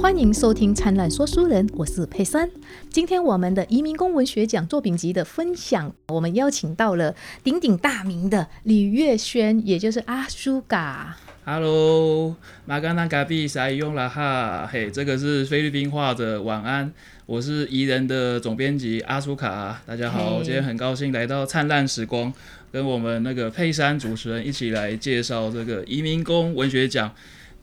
欢迎收听《灿烂说书人》，我是佩珊。今天我们的移民工文学奖作品集的分享，我们邀请到了鼎鼎大名的李月轩，也就是阿苏嘎。Hello，马干纳嘎比塞用了哈，嘿，这个是菲律宾话的晚安，我是宜人的总编辑阿苏卡，大家好，嘿今天很高兴来到灿烂时光，跟我们那个佩珊主持人一起来介绍这个移民工文学奖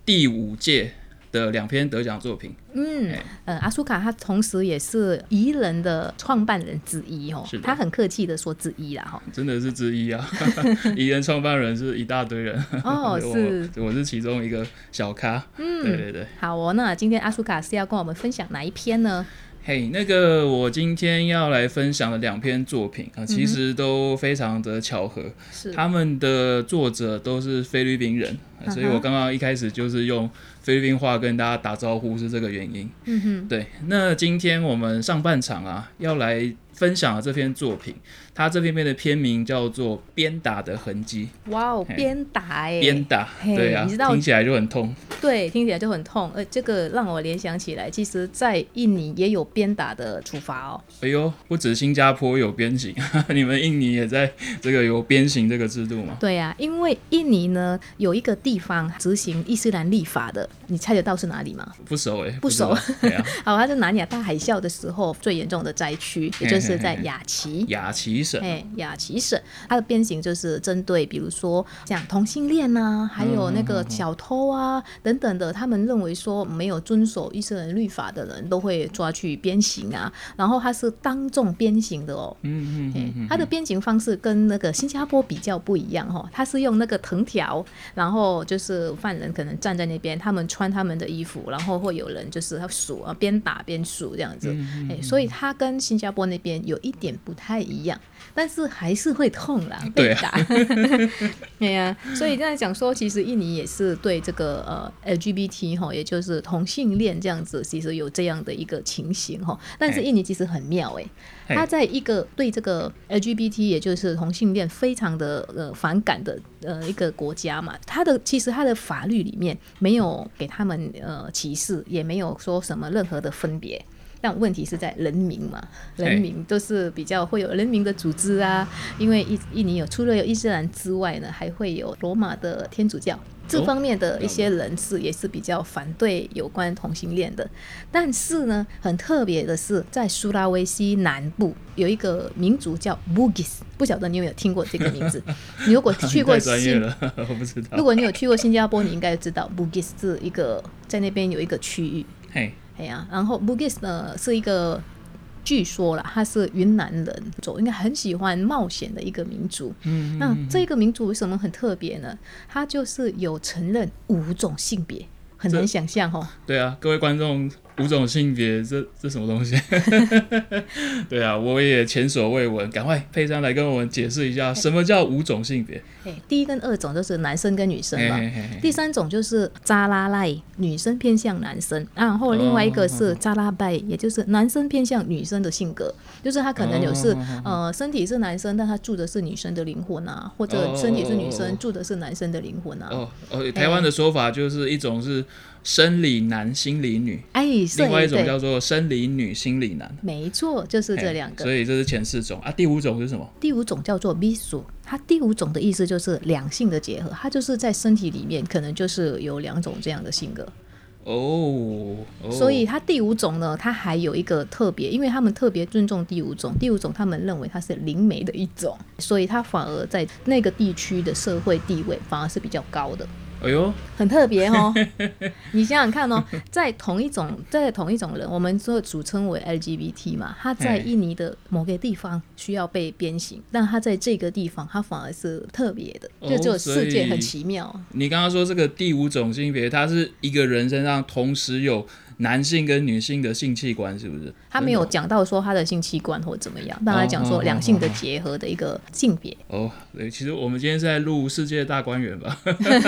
第五届的两篇得奖作品。嗯哎，呃，阿苏卡他同时也是宜人的创办人之一哦是，的他很客气的说之一啦哈。真的是之一啊！宜人创办人是一大堆人，哦，是，我我是其中一个小咖。嗯，对对对。好哦，那今天阿苏卡是要跟我们分享哪一篇呢？嘿那个我今天要来分享的两篇作品啊，其实都非常的巧合，是，他们的作者都是菲律宾人，啊所以我刚刚一开始就是用菲律宾话跟大家打招呼，是这个原因。嗯哼，对，那今天我们上半场啊，要来分享的这篇作品，它这篇篇的片名叫做《鞭打的痕迹哇哦，鞭打哎，》，鞭打，嘿对啊，你知道听起来就很痛。对，听起来就很痛。呃，这个让我联想起来，其实，在印尼也有鞭打的处罚哦。哎呦，不止新加坡有鞭刑，你们印尼也在这个有鞭刑这个制度吗？对呀、因为印尼呢有一个地方执行伊斯兰立法的，你猜得到是哪里吗？不熟哎、不熟 好，它是南亚大海啸的时候最严重的灾区，也就是在雅琪。雅琪省。哎，雅琪省，它的鞭刑就是针对，比如说像同性恋呐、还有那个小偷啊等等的，他们认为说没有遵守伊斯兰律法的人都会抓去鞭刑啊。然后它是当众鞭刑的哦，嗯嗯嗯哎它的鞭刑方式跟那个新加坡比较不一样哈、哦，它是用那个藤条，然后就是犯人可能站在那边，他们穿他们的衣服，然后会有人就是他数啊，边打边数这样子，嗯哎、所以它跟新加坡那边有一点不太一样，但是还是会痛啦，被打。对 呀、所以这样讲说，其实印尼也是对这个呃 LGBT 哈，也就是同性恋这样子，其实有这样的一个情形哈。但是嘿印尼其实很妙哎、嘿他在一个对这个 LGBT 也就是同性恋非常的呃反感的呃一个国家嘛，他的其实他的法律里面没有给他们呃歧视，也没有说什么任何的分别。但问题是在人民嘛，人民都是比较会有人民的组织啊，因为印印尼有除了有伊斯兰之外呢，还会有罗马的天主教。这方面的一些人士也是比较反对有关同性恋的，但是呢，很特别的是，在苏拉威西南部有一个民族叫 Bugis，不晓得你有没有听过这个名字？你如果去过新，了，我不知道。如果你有去过新加坡，你应该知道 Bugis 是一个在那边有一个区域，嘿，哎呀，然后 Bugis 呢是一个，据说啦，他是云南人，走应该很喜欢冒险的一个民族。嗯，那这个民族为什么很特别呢？他就是有承认五种性别，很难想象哦。对啊，各位观众，五种性别，这这什么东西？对啊，我也前所未闻，赶快佩珊来跟我们解释一下，什么叫五种性别？哎，第一跟二种就是男生跟女生嘛。嘿嘿嘿第三种就是扎拉赖，女生偏向男生，然后另外一个是扎拉拜，也就是男生偏向女生的性格，就是他可能有是、呃身体是男生，但他住的是女生的灵魂啊，或者身体是女生、哦住的是男生的灵魂啊。哦哦，台湾的说法就是一种是生理男、心理女，哎，另外一种叫做生理女、心理男。没错，就是这两个所。以这是前四种啊。第五种是什么？第五种叫做 bisu，它第五种的意思就是两性的结合，它就是在身体里面可能就是有两种这样的性格。哦，哦所以它第五种呢，它还有一个特别，因为他们特别尊重第五种，第五种他们认为它是灵媒的一种，所以它反而在那个地区的社会地位反而是比较高的。哎呦，很特别哦。你想想看哦，在同一种在同一种人，我们说组称为 LGBT 嘛，他在印尼的某个地方需要被鞭刑，但他在这个地方他反而是特别的，哦就世界很奇妙。你刚刚说这个第五种性别，他是一个人身上同时有男性跟女性的性器官，是不是？他没有讲到说他的性器官或怎么样，但他讲说两性的结合的一个性别。哦。对，其实我们今天是在录世界大观园吧？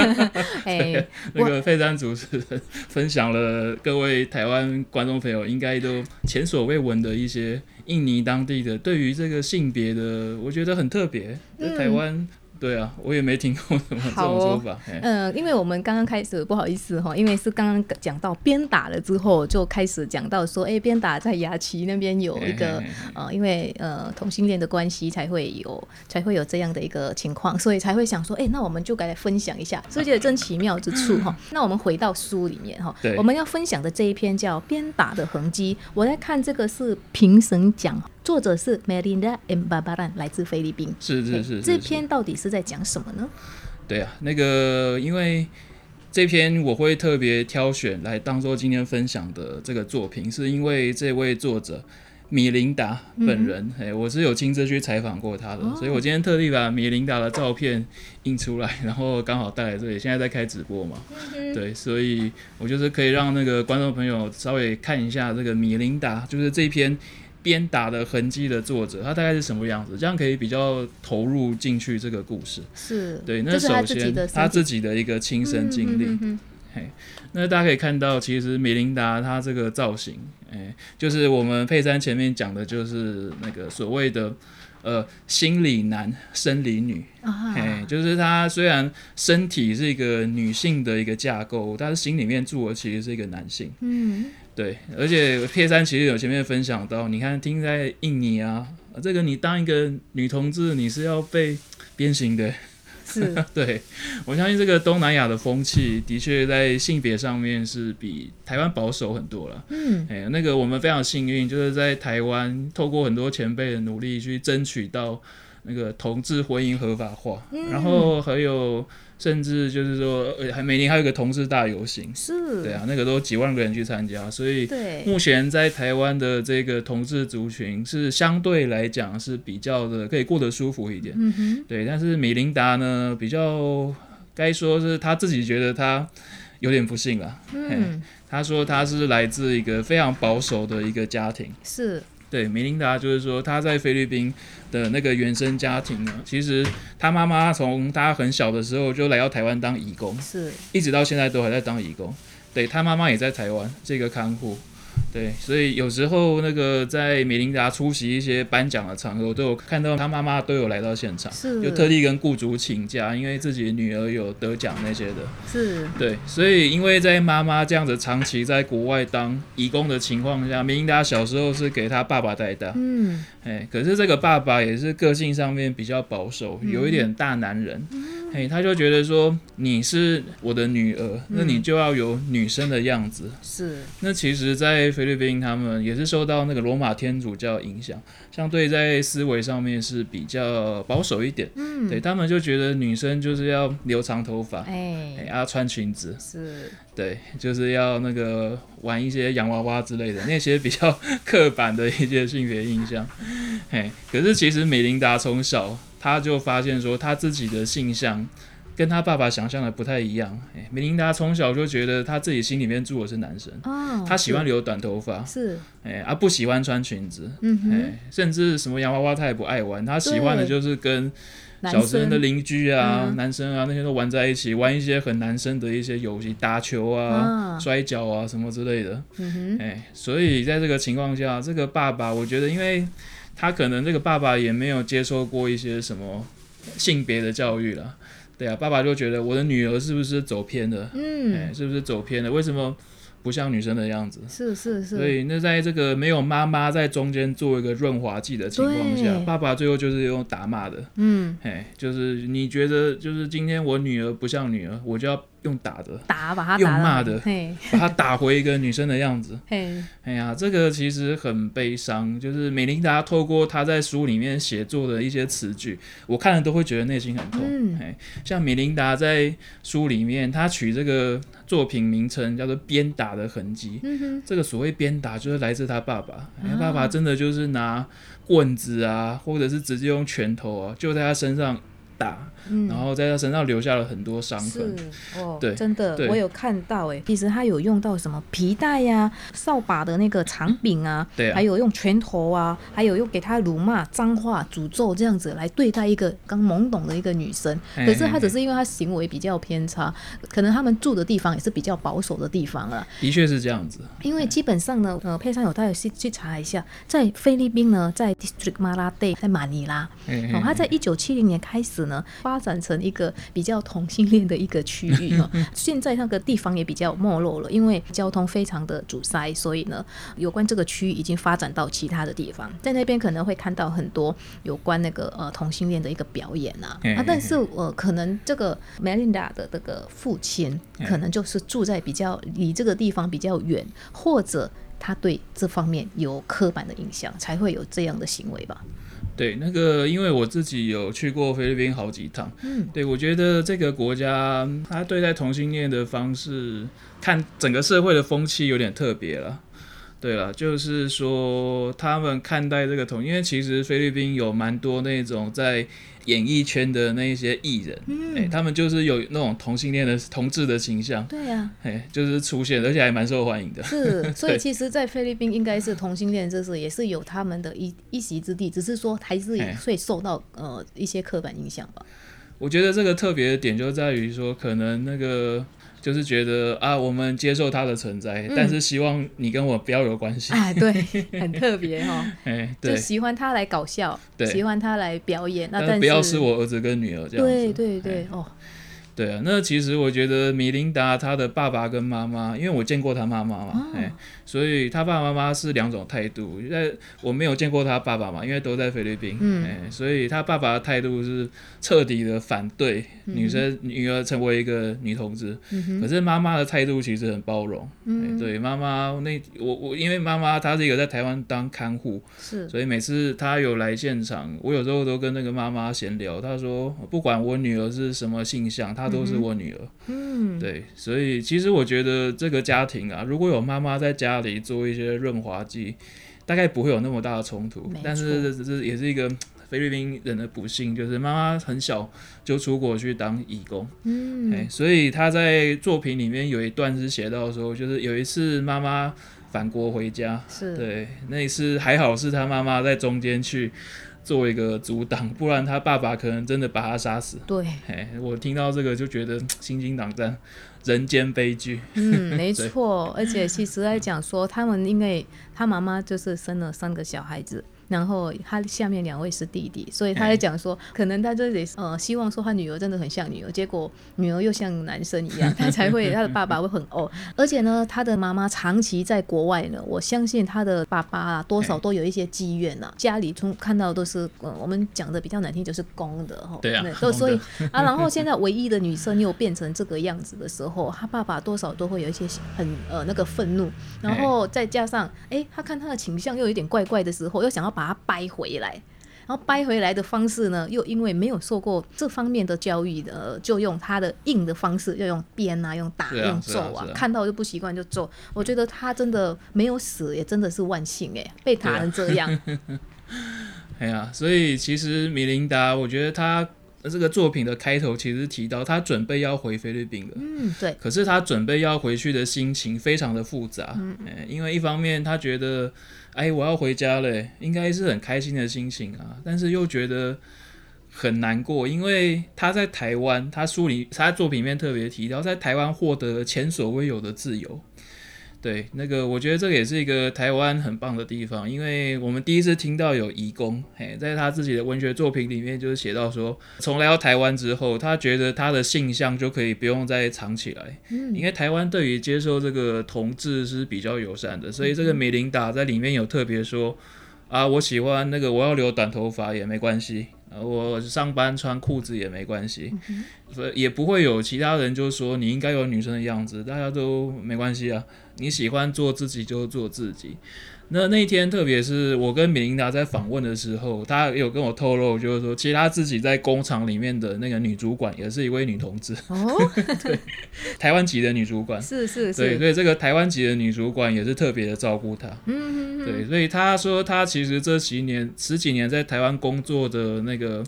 哎，那个费丹主持人分享了各位台湾观众朋友应该都前所未闻的一些印尼当地的对于这个性别的，我觉得很特别，在嗯台湾对啊，我也没听过什么这好说法。嘿嗯，因为我们刚刚开始不好意思哈，因为是刚刚讲到鞭打了之后，就开始讲到说，哎，鞭打在雅琪那边有一个呃，因为呃同性恋的关系才会有才会有这样的一个情况，所以才会想说，哎，那我们就该来分享一下，所以觉得真奇妙之处哈。那我们回到书里面哈对，我们要分享的这一篇叫《鞭打的痕迹》，我在看这个是评审奖，作者是 Melinda M. Barbaran，来自菲律宾。是是是是是这篇到底是在讲什么呢？对啊，那个因为这篇我会特别挑选来当做今天分享的这个作品，是因为这位作者米琳达本人，哎、我是有亲自去采访过他的，所以我今天特地把米琳达的照片印出来，然后刚好带来这里，现在在开直播嘛，对，所以我就是可以让那个观众朋友稍微看一下这个米琳达，就是这篇。鞭打的痕迹的作者，他大概是什么样子？这样可以比较投入进去这个故事。是，对，那这是他首先他自己己的一个亲身经历，嗯嗯嗯那大家可以看到，其实米琳达她这个造型，哎、就是我们佩珊前面讲的，就是那个所谓的呃心理男、生理女，嗯啊哎、就是她虽然身体是一个女性的一个架构，但是心里面住的其实是一个男性。嗯，对，而且佩珊其实有前面分享到，你看听在印尼啊，这个你当一个女同志，你是要被鞭刑的。是，对，我相信这个东南亚的风气的确在性别上面是比台湾保守很多了。嗯哎、那个我们非常幸运，就是在台湾透过很多前辈的努力去争取到那个同志婚姻合法化，嗯然后还有甚至就是说，呃，还每年还有一个同志大游行。是，对啊，那个都几万个人去参加，所以，目前在台湾的这个同志族群是相对来讲是比较的可以过得舒服一点。嗯哼，对，但是米琳达呢，比较该说是他自己觉得他有点不幸了。嗯，他说他是来自一个非常保守的一个家庭。是，对，米琳达就是说他在菲律宾的那个原生家庭呢，其实他妈妈从他很小的时候就来到台湾当义工，是，一直到现在都还在当义工。对他妈妈也在台湾这个看护。对，所以有时候那个在美琳达出席一些颁奖的场合，我都有看到他妈妈都有来到现场，是，就特地跟雇主请假，因为自己女儿有得奖那些的。是，对，所以因为在妈妈这样子长期在国外当义工的情况下，美琳达小时候是给他爸爸带大，嗯，哎，可是这个爸爸也是个性上面比较保守，嗯有一点大男人，哎，他就觉得说你是我的女儿，那嗯你就要有女生的样子。是，那其实，在菲律宾他们也是受到那个罗马天主教影响，相对在思维上面是比较保守一点。嗯，对他们就觉得女生就是要留长头发，哎，哎，要穿裙子，是，对，就是要那个玩一些洋娃娃之类的那些比较 刻板的一些性别印象。嘿，可是其实美琳达从小她就发现说，他自己的性向跟他爸爸想象的不太一样。哎，美琳达从小就觉得他自己心里面住的是男生，哦，她喜欢留短头发，是，哎，啊不喜欢穿裙子，嗯哼，哎，甚至什么洋娃娃他也不爱玩，他喜欢的就是跟小时候的邻居啊、嗯。男生啊那些都玩在一起，玩一些很男生的一些游戏，打球啊、啊。摔跤啊什么之类的。嗯哼，哎、所以在这个情况下，这个爸爸，我觉得，因为他可能这个爸爸也没有接受过一些什么性别的教育了。对啊，爸爸就觉得我的女儿是不是走偏了？哎、嗯，是不是走偏了？为什么不像女生的样子？是是是，所以那在这个没有妈妈在中间做一个润滑剂的情况下，爸爸最后就是用打骂的。嗯，哎，就是你觉得，就是今天我女儿不像女儿，我就要用打的，打把他用骂的，把他打回一个女生的样子。嘿，哎呀，这个其实很悲伤。就是美琳达透过她在书里面写作的一些词句，我看了都会觉得内心很痛。嗯哎，像美琳达在书里面，她取这个作品名称叫做“鞭打的痕迹”。嗯，这个所谓鞭打，就是来自他爸爸。哎啊爸爸真的就是拿棍子啊，或者是直接用拳头啊，就在他身上打，嗯，然后在他身上留下了很多伤是痕。哦，对真的，我有看到哎，其实他有用到什么皮带呀、扫把的那个长柄啊，对啊还有用拳头啊，还有用给他辱骂、脏话、诅咒这样子来对待一个刚懵懂的一个女生。嘿可是他只是因为他行为比较偏差，可能他们住的地方也是比较保守的地方了。的确是这样子。因为基本上呢，呃，配上有他有去去查一下，在菲律宾呢，在 District Malate，在马尼拉，嘿嘿哦，他在一九七零年开始子呢，发展成一个比较同性恋的一个区域哈。现在那个地方也比较没落了，因为交通非常的阻塞，所以呢，有关这个区域已经发展到其他的地方，在那边可能会看到很多有关那个呃同性恋的一个表演啊啊，但是呃可能这个 Melinda 的这个父亲可能就是住在比较离这个地方比较远，或者他对这方面有刻板的印象，才会有这样的行为吧。对，那个因为我自己有去过菲律宾好几趟，嗯，对我觉得这个国家他对待同性恋的方式，看整个社会的风气有点特别了。对了，就是说他们看待这个同，因为其实菲律宾有蛮多那种在演艺圈的那一些艺人，哎，他们就是有那种同性恋的同志的形象，对呀，哎，就是出现，而且还蛮受欢迎的。是，所以其实，在菲律宾应该是同性恋，这是也是有他们的一一席之地，只是说还是会受到呃一些刻板印象吧。我觉得这个特别的点就在于说，可能那个。就是觉得啊，我们接受他的存在，但是希望你跟我不要有关系。哎，对，很特别哈。哎，对，就喜欢他来搞笑，喜欢他来表演，那但不要是我儿子跟女儿这样子。对对对，哦。对啊，那其实我觉得米琳达她的爸爸跟妈妈，因为我见过她妈妈嘛，哎，所以她爸爸妈妈是两种态度。在我没有见过她爸爸嘛，因为都在菲律宾，哎，所以她爸爸的态度是彻底的反对女生女儿成为一个女同志。可是妈妈的态度其实很包容。嗯，对，妈妈那我我因为妈妈她是一个在台湾当看护，是，所以每次她有来现场，我有时候都跟那个妈妈闲聊，她说不管我女儿是什么性向，她。她都是我女儿，嗯，对，所以其实我觉得这个家庭啊，如果有妈妈在家里做一些润滑剂，大概不会有那么大的冲突。但是这也是一个 菲律宾人的不幸，就是妈妈很小就出国去当义工，嗯，哎，所以他在作品里面有一段是写到说，就是有一次妈妈返国回家，是。对那一次还好是他妈妈在中间去。做一个阻挡，不然他爸爸可能真的把他杀死。对，哎，我听到这个就觉得心惊胆战，人间悲剧。嗯，没错，而且其实来讲说，他们因为他妈妈就是生了三个小孩子。然后他下面两位是弟弟，所以他在讲说，可能他这里呃希望说他女儿真的很像女儿，结果女儿又像男生一样，他才会他的爸爸会很哦。而且呢，他的妈妈长期在国外呢，我相信他的爸爸啊多少都有一些积怨呐。家里从看到都是呃我们讲的比较难听就是公的哈，对啊，都所以啊，然后现在唯一的女生又变成这个样子的时候，他爸爸多少都会有一些很呃那个愤怒，然后再加上哎他看他的倾向又有点怪怪的时候，又想要。把它掰回来，然后掰回来的方式呢，又因为没有受过这方面的教育的，就用他的硬的方式，要用鞭啊，用打，用揍啊，看到就不习惯就揍。我觉得他真的没有死，也真的是万幸哎，被打成这样。哎呀，所以其实米琳达，我觉得他这个作品的开头其实提到他准备要回菲律宾了，嗯，对。可是他准备要回去的心情非常的复杂，嗯，因为一方面他觉得。哎，我要回家了，应该是很开心的心情啊，但是又觉得很难过，因为他在台湾，他书里他作品里面特别提到，在台湾获得前所未有的自由。对，那个我觉得这个也是一个台湾很棒的地方，因为我们第一次听到有移工，嘿，在他自己的文学作品里面就是写到说，从来到台湾之后，他觉得他的性向就可以不用再藏起来，嗯，因为台湾对于接受这个同志是比较友善的，所以这个美琳达在里面有特别说，啊，我喜欢那个我要留短头发也没关系。我上班穿裤子也没关系，所以也不会有其他人就说你应该有女生的样子，大家都没关系啊。你喜欢做自己就做自己。那那一天，特别是我跟米琳达在访问的时候，她有跟我透露，就是说，其实她自己在工厂里面的那个女主管也是一位女同志。哦，对，台湾籍的女主管。是是是，对，所以这个台湾籍的女主管也是特别的照顾她，嗯嗯对，所以她说她其实这几年十几年在台湾工作的那个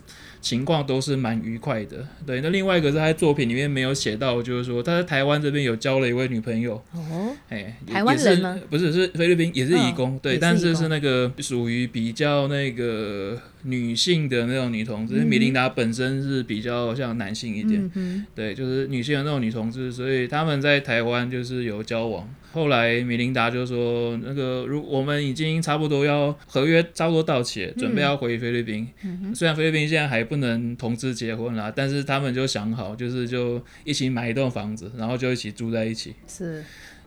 情况都是蛮愉快的，对。那另外一个是她作品里面没有写到，就是说他在台湾这边有交了一位女朋友。哦。哎，也台湾人吗？不是，是菲律宾，也是移工，对，但是是那个属于比较那个女性的那种女同志，米琳达本身是比较像男性一点，嗯哼，对，就是女性的那种女同志，所以他们在台湾就是有交往。后来米琳达就说，那个如我们已经差不多要合约差不多到期了，准备要回菲律宾。嗯虽然菲律宾现在还不能同志结婚啦，但是他们就想好，就是就一起买一栋房子，然后就一起住在一起。是，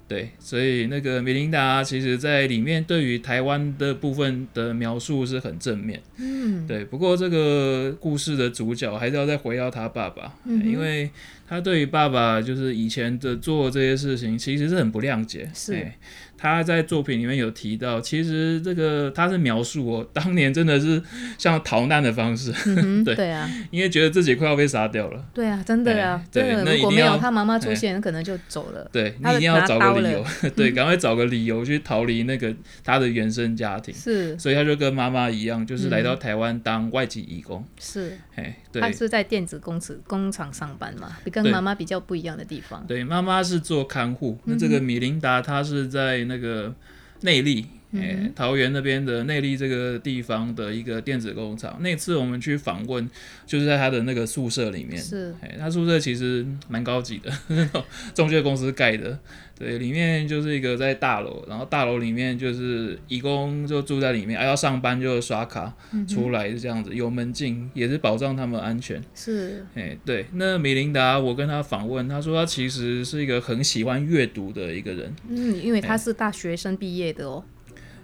对，所以那个米琳达其实在里面对于台湾的部分的描述是很正面。嗯，对，不过这个故事的主角还是要再回到他爸爸，嗯因为他对于爸爸就是以前的做这些事情，其实是很不谅解。是哎他在作品里面有提到，其实这个他是描述哦，当年真的是像逃难的方式，嗯，对对啊，因为觉得自己快要被杀掉了。对啊，真的啊哎，对真的，如果没有他妈妈出哎现，可能就走了。对你一定要找个理由，对，赶快找个理由去逃离那个他的原生家庭。是所以他就跟妈妈一样，就是来到嗯台湾当外籍义工。是，哎、对他是在电子公司工厂上班嘛，比跟妈妈比较不一样的地方。对，妈妈是做看护，那这嗯个米琳达她是在那个内坜，哎、嗯桃园那边的内坜这个地方的一个电子工厂。那次我们去访问，就是在他的那个宿舍里面。是，哎，他宿舍其实蛮高级的，中介公司盖的。对，里面就是一个在大楼，然后大楼里面就是义工就住在里面，啊要上班就刷卡嗯出来是这样子，有门禁，也是保障他们安全。是，哎，对，那米琳达，我跟他访问，他说他其实是一个很喜欢阅读的一个人，嗯，因为他是大学生毕业的哦。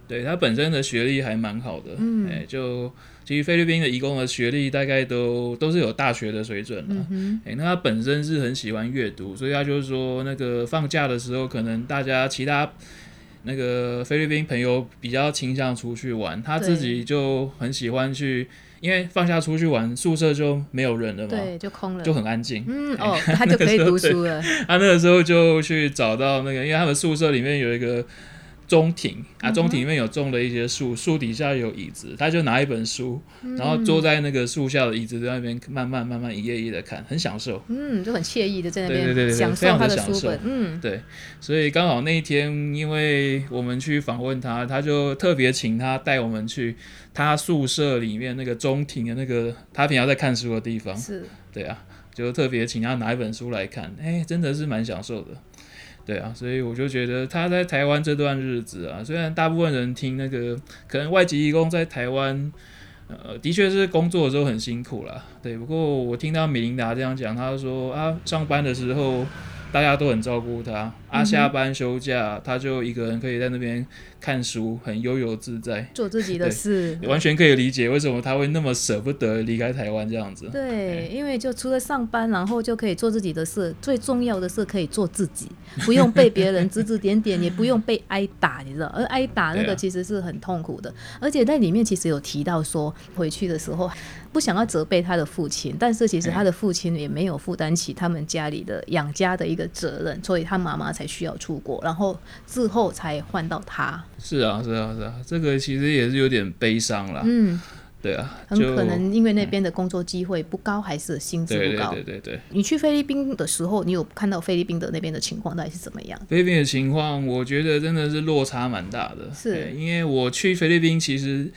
对他本身的学历还蛮好的，嗯哎，就其实菲律宾的移工的学历大概都都是有大学的水准了。嗯哼，哎、那他本身是很喜欢阅读，所以他就是说，那个放假的时候，可能大家其他那个菲律宾朋友比较倾向出去玩，他自己就很喜欢去，因为放假出去玩，宿舍就没有人了嘛，对，就空了。就很安静。嗯哦，他就可以读书了。他那个时候就去找到那个，因为他们宿舍里面有一个中庭啊，中庭里面有种了一些树，树底下有椅子，他就拿一本书，然后坐在那个树下的椅子在那边慢慢慢慢一页一页的看，很享受。嗯，就很惬意的在那对对对对边享受他的享受的书本。嗯，对，所以刚好那一天，因为我们去访问他，他就特别请他带我们去他宿舍里面那个中庭的那个他平常在看书的地方。是，对啊，就特别请他拿一本书来看，哎、真的是蛮享受的。对啊，所以我就觉得他在台湾这段日子啊，虽然大部分人听那个可能外籍义工在台湾，呃，的确是工作的时候很辛苦啦。对，不过我听到米琳达这样讲，他说啊，上班的时候大家都很照顾他，啊，下班休假他就一个人可以在那边看书，很悠游自在。做自己的事。完全可以理解为什么他会那么舍不得离开台湾这样子。对，因为就除了上班，然后就可以做自己的事，最重要的是可以做自己，不用被别人指指点点，也不用被挨打，你知道？而挨打那个其实是很痛苦的，而且在里面其实有提到说，回去的时候不想要责备他的父亲，但是其实他的父亲也没有负担起他们家里的养家的一个责任，所以他妈妈才需要出国，然后之后才换到他。是啊，是啊，是啊，这个其实也是有点悲伤啦。嗯，对啊，很可能因为那边的工作机会不高，还是薪资不高。对对对。你去菲律宾的时候，你有看到菲律宾的那边的情况到底是怎么样？菲律宾的情况，我觉得真的是落差蛮大的。是对因为我去菲律宾，其实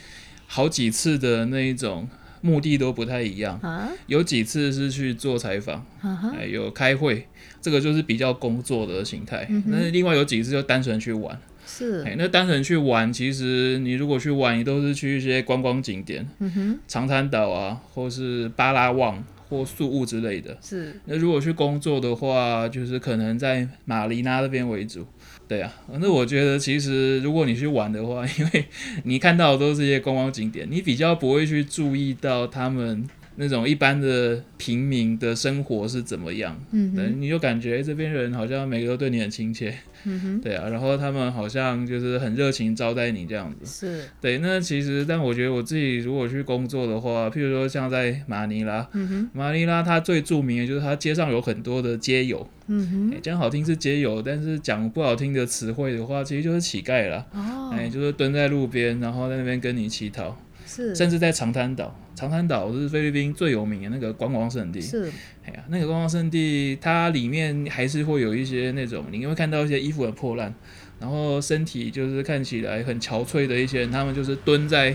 好几次的那一种目的都不太一样。啊，有几次是去做采访，啊，哎，有开会，这个就是比较工作的形态。那、另外有几次就单纯去玩，是，哎，那单纯去玩，其实你如果去玩，你都是去一些观光景点，嗯哼，长滩岛啊，或是巴拉望或宿务之类的。是，那如果去工作的话，就是可能在马尼拉那边为主。对啊，那我觉得其实如果你去玩的话，因为你看到的都是一些观光景点，你比较不会去注意到他们那种一般的平民的生活是怎么样。对，嗯哼，你就感觉诶这边人好像每个都对你很亲切，嗯哼，对啊，然后他们好像就是很热情招待你这样子。是，对，那其实但我觉得我自己如果去工作的话，譬如说像在马尼拉，嗯哼，马尼拉它最著名的就是它街上有很多的街友，嗯哼。讲好听是街友，但是讲不好听的词汇的话，其实就是乞丐啦。哼，哦，哎、就是蹲在路边，然后在那边跟你乞讨，是，甚至在长滩岛，长滩岛是菲律宾最有名的那个观光胜地。是，哎呀，那个观光胜地，它里面还是会有一些那种，你会看到一些衣服很破烂，然后身体就是看起来很憔悴的一些人，他们就是蹲在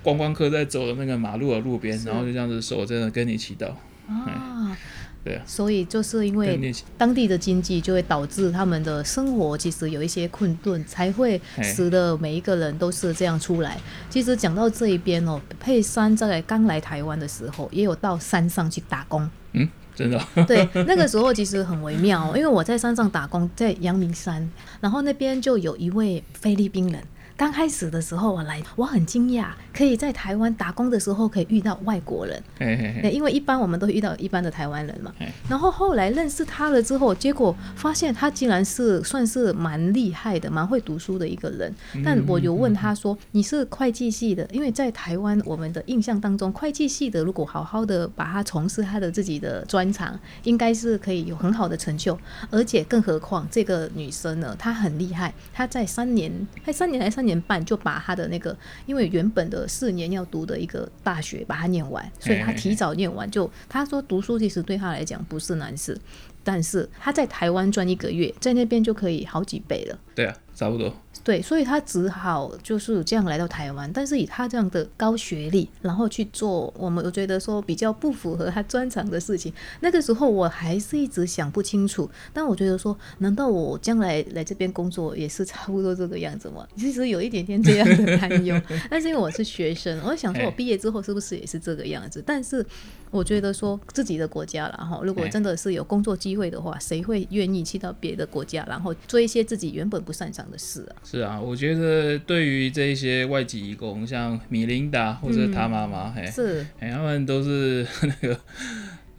观光客在走的那个马路的路边，然后就这样子手真的跟你祈祷。啊，对啊，所以就是因为当地的经济就会导致他们的生活其实有一些困顿，才会使得每一个人都是这样出来。其实讲到这一边哦，佩珊在刚来台湾的时候，也有到山上去打工。嗯真的哦、对，那个时候其实很微妙、哦，因为我在山上打工，在阳明山，然后那边就有一位菲律宾人。刚开始的时候我来，我很惊讶，可以在台湾打工的时候可以遇到外国人。嘿嘿嘿，因为一般我们都遇到一般的台湾人嘛。然后后来认识他了之后，结果发现他竟然是算是蛮厉害的、蛮会读书的一个人。但我有问他说：“你是会计系的？”因为在台湾我们的印象当中，会计系的如果好好的把他从事他的自己的专长，应该是可以有很好的成就。而且更何况这个女生呢，她很厉害，她在三年，还三年还是三年半就把他的那个，因为原本的四年要读的一个大学把它念完，所以他提早念完就，他说读书其实对他来讲不是难事，但是他在台湾赚一个月，在那边就可以好几倍了。对啊，差不多。对，所以他只好就是这样来到台湾，但是以他这样的高学历，然后去做我们我觉得说比较不符合他专长的事情，那个时候我还是一直想不清楚。但我觉得说，难道我将来来这边工作也是差不多这个样子吗？其实有一点点这样的担忧，但是因为我是学生，我想说我毕业之后是不是也是这个样子？但是我觉得说自己的国家了哈，如果真的是有工作机会的话，谁会愿意去到别的国家，然后做一些自己原本不擅长的事啊？是啊，我觉得对于这一些外籍移工，像米琳达或者她妈妈，嘿，是，哎，他们都是 那个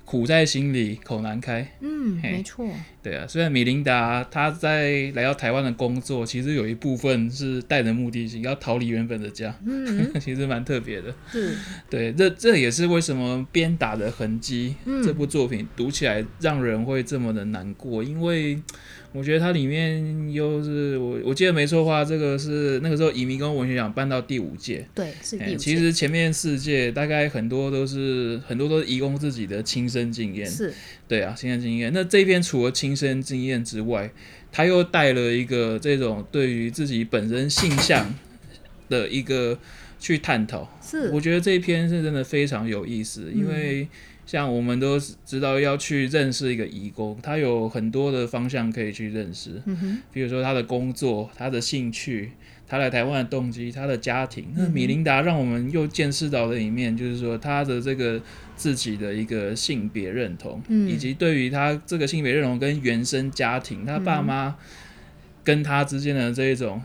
苦在心里，口难开。嗯，嘿没错，对啊，虽然米琳达她在来到台湾的工作，其实有一部分是带着目的性，要逃离原本的家，嗯，其实蛮特别的。是，对，这这也是为什么《鞭打的痕迹》嗯这部作品读起来让人会这么的难过，因为我觉得它里面又是我我记得没错的话，这个是那个时候移民跟文学奖办到第五届。对，是哎第五届其实前面四届大概很多都是很多都是移工自己的亲身经验，是，对啊，亲身经验。那这边除了亲身经验之外，他又带了一个这种对于自己本身性向的一个去探讨。是，我觉得这一篇是真的非常有意思，因为像我们都知道要去认识一个移工，他有很多的方向可以去认识，比如说他的工作、他的兴趣、他来台湾的动机、他的家庭。那米琳达让我们又见识到的一面，就是说他的这个自己的一个性别认同，嗯以及对于他这个性别认同跟原生家庭、他爸妈跟他之间的这一种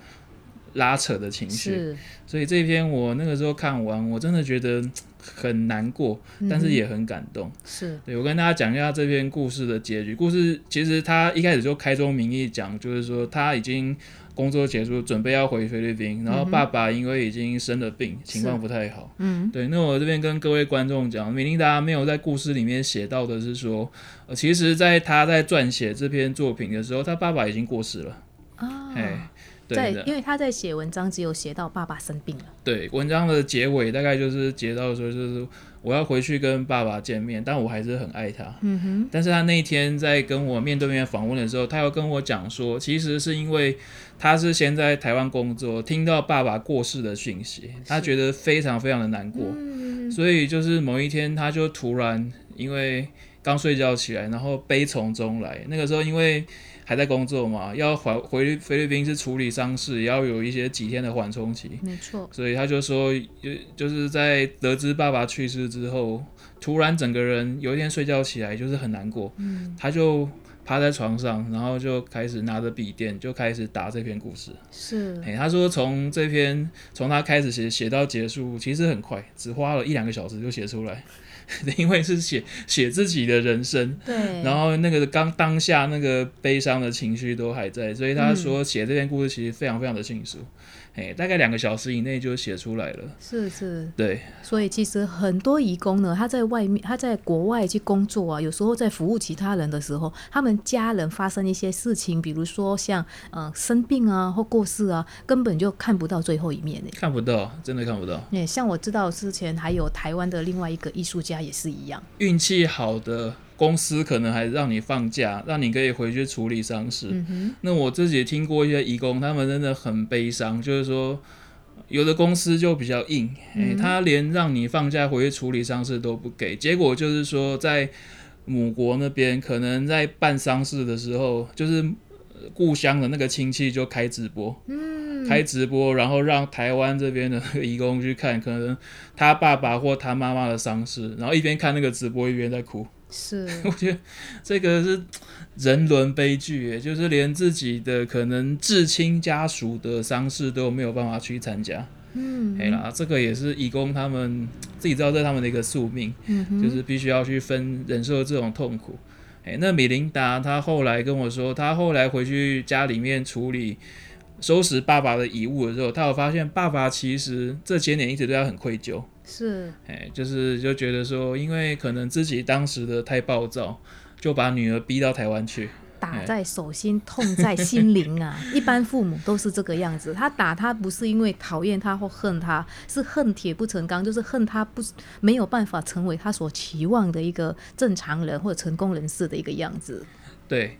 拉扯的情绪。所以这篇我那个时候看完，我真的觉得 很难过，但是也很感动。是，对我跟大家讲一下这篇故事的结局。故事其实他一开始就开宗明义讲，就是说他已经工作结束，准备要回菲律宾，然后爸爸因为已经生了病，情况不太好。嗯，对，那我这边跟各位观众讲，米琳达没有在故事里面写到的是说，呃，其实在他在撰写这篇作品的时候，他爸爸已经过世了。啊，哎、在对。因为他在写文章，只有写到爸爸生病了，对，文章的结尾大概就是结到说，就是我要回去跟爸爸见面，但我还是很爱他。嗯哼，但是他那一天在跟我面对面访问的时候，他又跟我讲说，其实是因为他是先在台湾工作，听到爸爸过世的讯息，他觉得非常非常的难过，嗯，所以就是某一天他就突然因为刚睡觉起来，然后悲从中来。那个时候因为还在工作嘛，要回回菲律宾是处理丧事，也要有一些几天的缓冲期。没错，所以他就说，就就是在得知爸爸去世之后，突然整个人有一天睡觉起来就是很难过，嗯，他就趴在床上，然后就开始拿着笔电就开始打这篇故事。是，嘿，他说从这篇从他开始写写到结束，其实很快，只花了一两个小时就写出来。因为是写写自己的人生，对，然后那个刚当下那个悲伤的情绪都还在，所以他说写这篇故事其实非常非常的迅速。哎，大概两个小时以内就写出来了。是是，对。所以其实很多义工呢，他在外面，他在国外去工作啊，有时候在服务其他人的时候，他们家人发生一些事情，比如说像呃生病啊或过世啊，根本就看不到最后一面呢。看不到，真的看不到。哎，像我知道之前还有台湾的另外一个艺术家也是一样，运气好的。公司可能还让你放假，让你可以回去处理丧事。那我自己听过一些义工，他们真的很悲伤，就是说有的公司就比较硬，哎，他连让你放假回去处理丧事都不给。结果就是说，在母国那边，可能在办丧事的时候，就是故乡的那个亲戚就开直播，嗯，开直播，然后让台湾这边的义工去看，可能他爸爸或他妈妈的丧事，然后一边看那个直播，一边在哭。是，我觉得这个是人伦悲剧，也就是连自己的可能至亲家属的丧事都没有办法去参加。嗯，哎啦，这个也是义工他们自己知道这是他们的一个宿命，嗯就是必须要去分忍受这种痛苦。哎，那米琳达她后来跟我说，她后来回去家里面处理收拾爸爸的遗物的时候，他有发现爸爸其实这些年一直对他很愧疚。是，哎，就是就觉得说，因为可能自己当时的太暴躁，就把女儿逼到台湾去，打在手心，痛在心灵啊！一般父母都是这个样子，他打他不是因为讨厌他或恨他，是恨铁不成钢，就是恨他不没有办法成为他所期望的一个正常人或者成功人士的一个样子。对。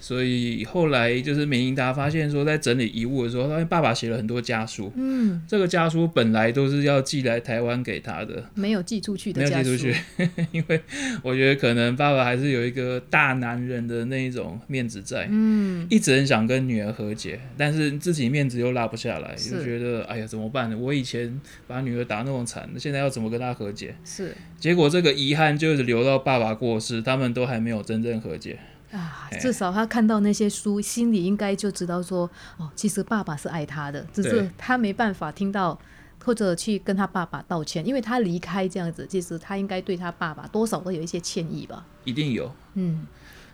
所以后来就是美英达发现说，在整理遗物的时候，发现爸爸写了很多家书。嗯，这个家书本来都是要寄来台湾给他的，没有寄出去的。没有寄出去，因为我觉得可能爸爸还是有一个大男人的那一种面子在。嗯，一直很想跟女儿和解，但是自己面子又拉不下来，就觉得哎呀怎么办呢？我以前把女儿打那么惨，现在要怎么跟她和解？是，结果这个遗憾就是留到爸爸过世，他们都还没有真正和解。啊，至少他看到那些书，心里应该就知道说，哦，其实爸爸是爱他的，只是他没办法听到或者去跟他爸爸道歉，因为他离开这样子，其实他应该对他爸爸多少都有一些歉意吧。一定有，嗯。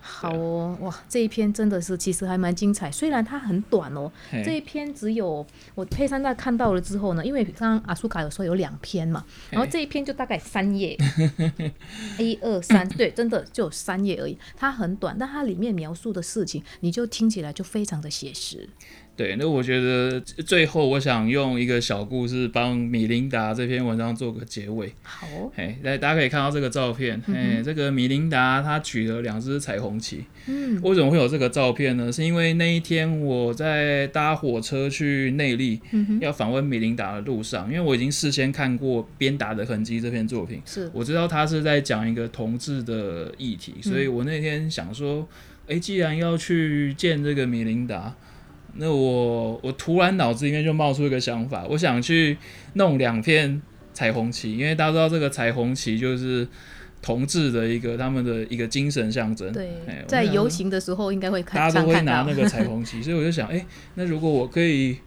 好哦，哇，这一篇真的是其实还蛮精彩，虽然它很短哦。这一篇只有我佩珊在看到了之后呢，因为刚刚阿苏卡有说有两篇嘛，然后这一篇就大概三页，一 二三，对，真的就三页而已。它很短，但它里面描述的事情，你就听起来就非常的写实。对，那我觉得最后我想用一个小故事帮米琳达这篇文章做个结尾。好，哎，来大家可以看到这个照片，哎，这个米琳达她举了两只彩虹旗。嗯，为什么会有这个照片呢？是因为那一天我在搭火车去内力，要访问米琳达的路上，因为我已经事先看过《鞭打的痕迹》这篇作品，是我知道他是在讲一个同志的议题，所以我那天想说，哎，既然要去见这个米琳达。那我我突然脑子里面就冒出一个想法，我想去弄两片彩虹旗，因为大家知道这个彩虹旗就是同志的一个他们的一个精神象征。对，在游行的时候应该会看，大家都会拿那个彩虹旗，所以我就想，哎，那如果我可以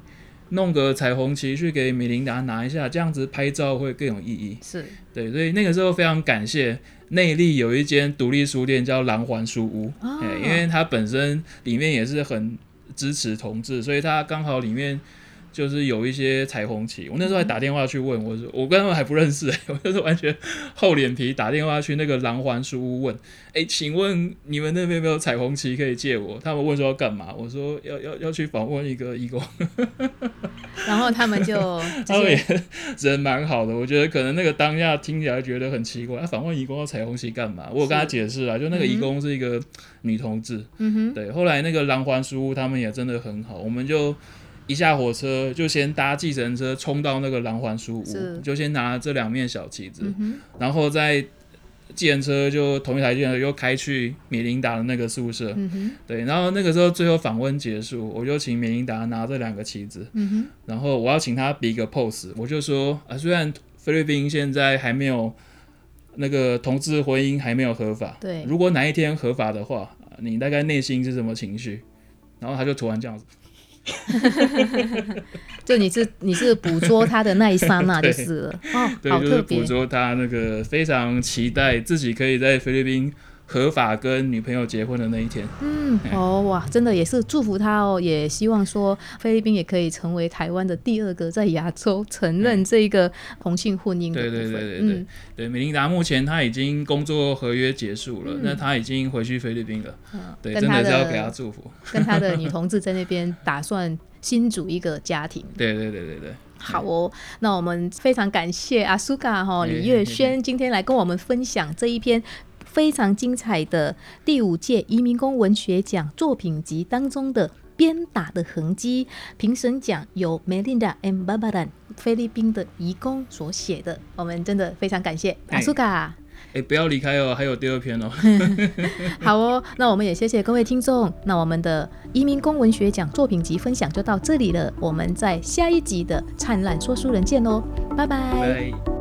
弄个彩虹旗去给米琳达拿一下，这样子拍照会更有意义。是对，所以那个时候非常感谢内力有一间独立书店叫蓝环书屋，哎，因为它本身里面也是很。支持同志，所以他刚好里面就是有一些彩虹旗。我那时候还打电话去问，我说我跟他们还不认识，我就是完全厚脸皮打电话去那个狼环书屋问，哎，请问你们那边没有彩虹旗可以借我？他们问说要干嘛？我说要要要去访问一个义工。然后他们就他们也 人蛮好的，我觉得可能那个当下听起来觉得很奇怪，他访问义工要彩虹旗干嘛？我有跟他解释啊，就那个义工是一个。女同志，嗯哼，对，后来那个狼环书屋他们也真的很好，我们就一下火车就先搭计程车冲到那个狼环书屋，就先拿这两面小旗子，然后在计程车就同一台计程车又开去米琳达的那个宿舍，嗯，对，然后那个时候最后访问结束，我就请米琳达拿这两个旗子，嗯，然后我要请他比一个 pose，我就说啊，虽然菲律宾现在还没有。那个同志婚姻还没有合法，对，如果哪一天合法的话，你大概内心是什么情绪？然后他就突然这样子，就你是你是捕捉他的那一刹那 就是了，哦，对，好特就是捕。捉他那个非常期待自己可以在菲律宾合法跟女朋友结婚的那一天。嗯，哦哇，真的也是祝福他哦，也希望说菲律宾也可以成为台湾的第二个在亚洲承认这个同性婚姻的对。对对对对、嗯对，美琳达目前他已经工作合约结束了，那他已经回去菲律宾了。嗯对，真的是要给他祝福。跟他的女同志在那边打算新组一个家庭。对对对对对，好哦，那我们非常感谢阿苏嘎哈李月轩今天来跟我们分享这一篇非常精彩的第五届移民工文学奖作品集当中的。鞭打的痕迹，评审奖由 Melinda M. Babaran 菲律宾的移工所写的，我们真的非常感谢阿苏卡。哎，不要离开哦，还有第二篇哦。好哦，那我们也谢谢各位听众。那我们的移民工文学奖作品集分享就到这里了，我们在下一集的灿烂说书人见哦，拜拜拜拜。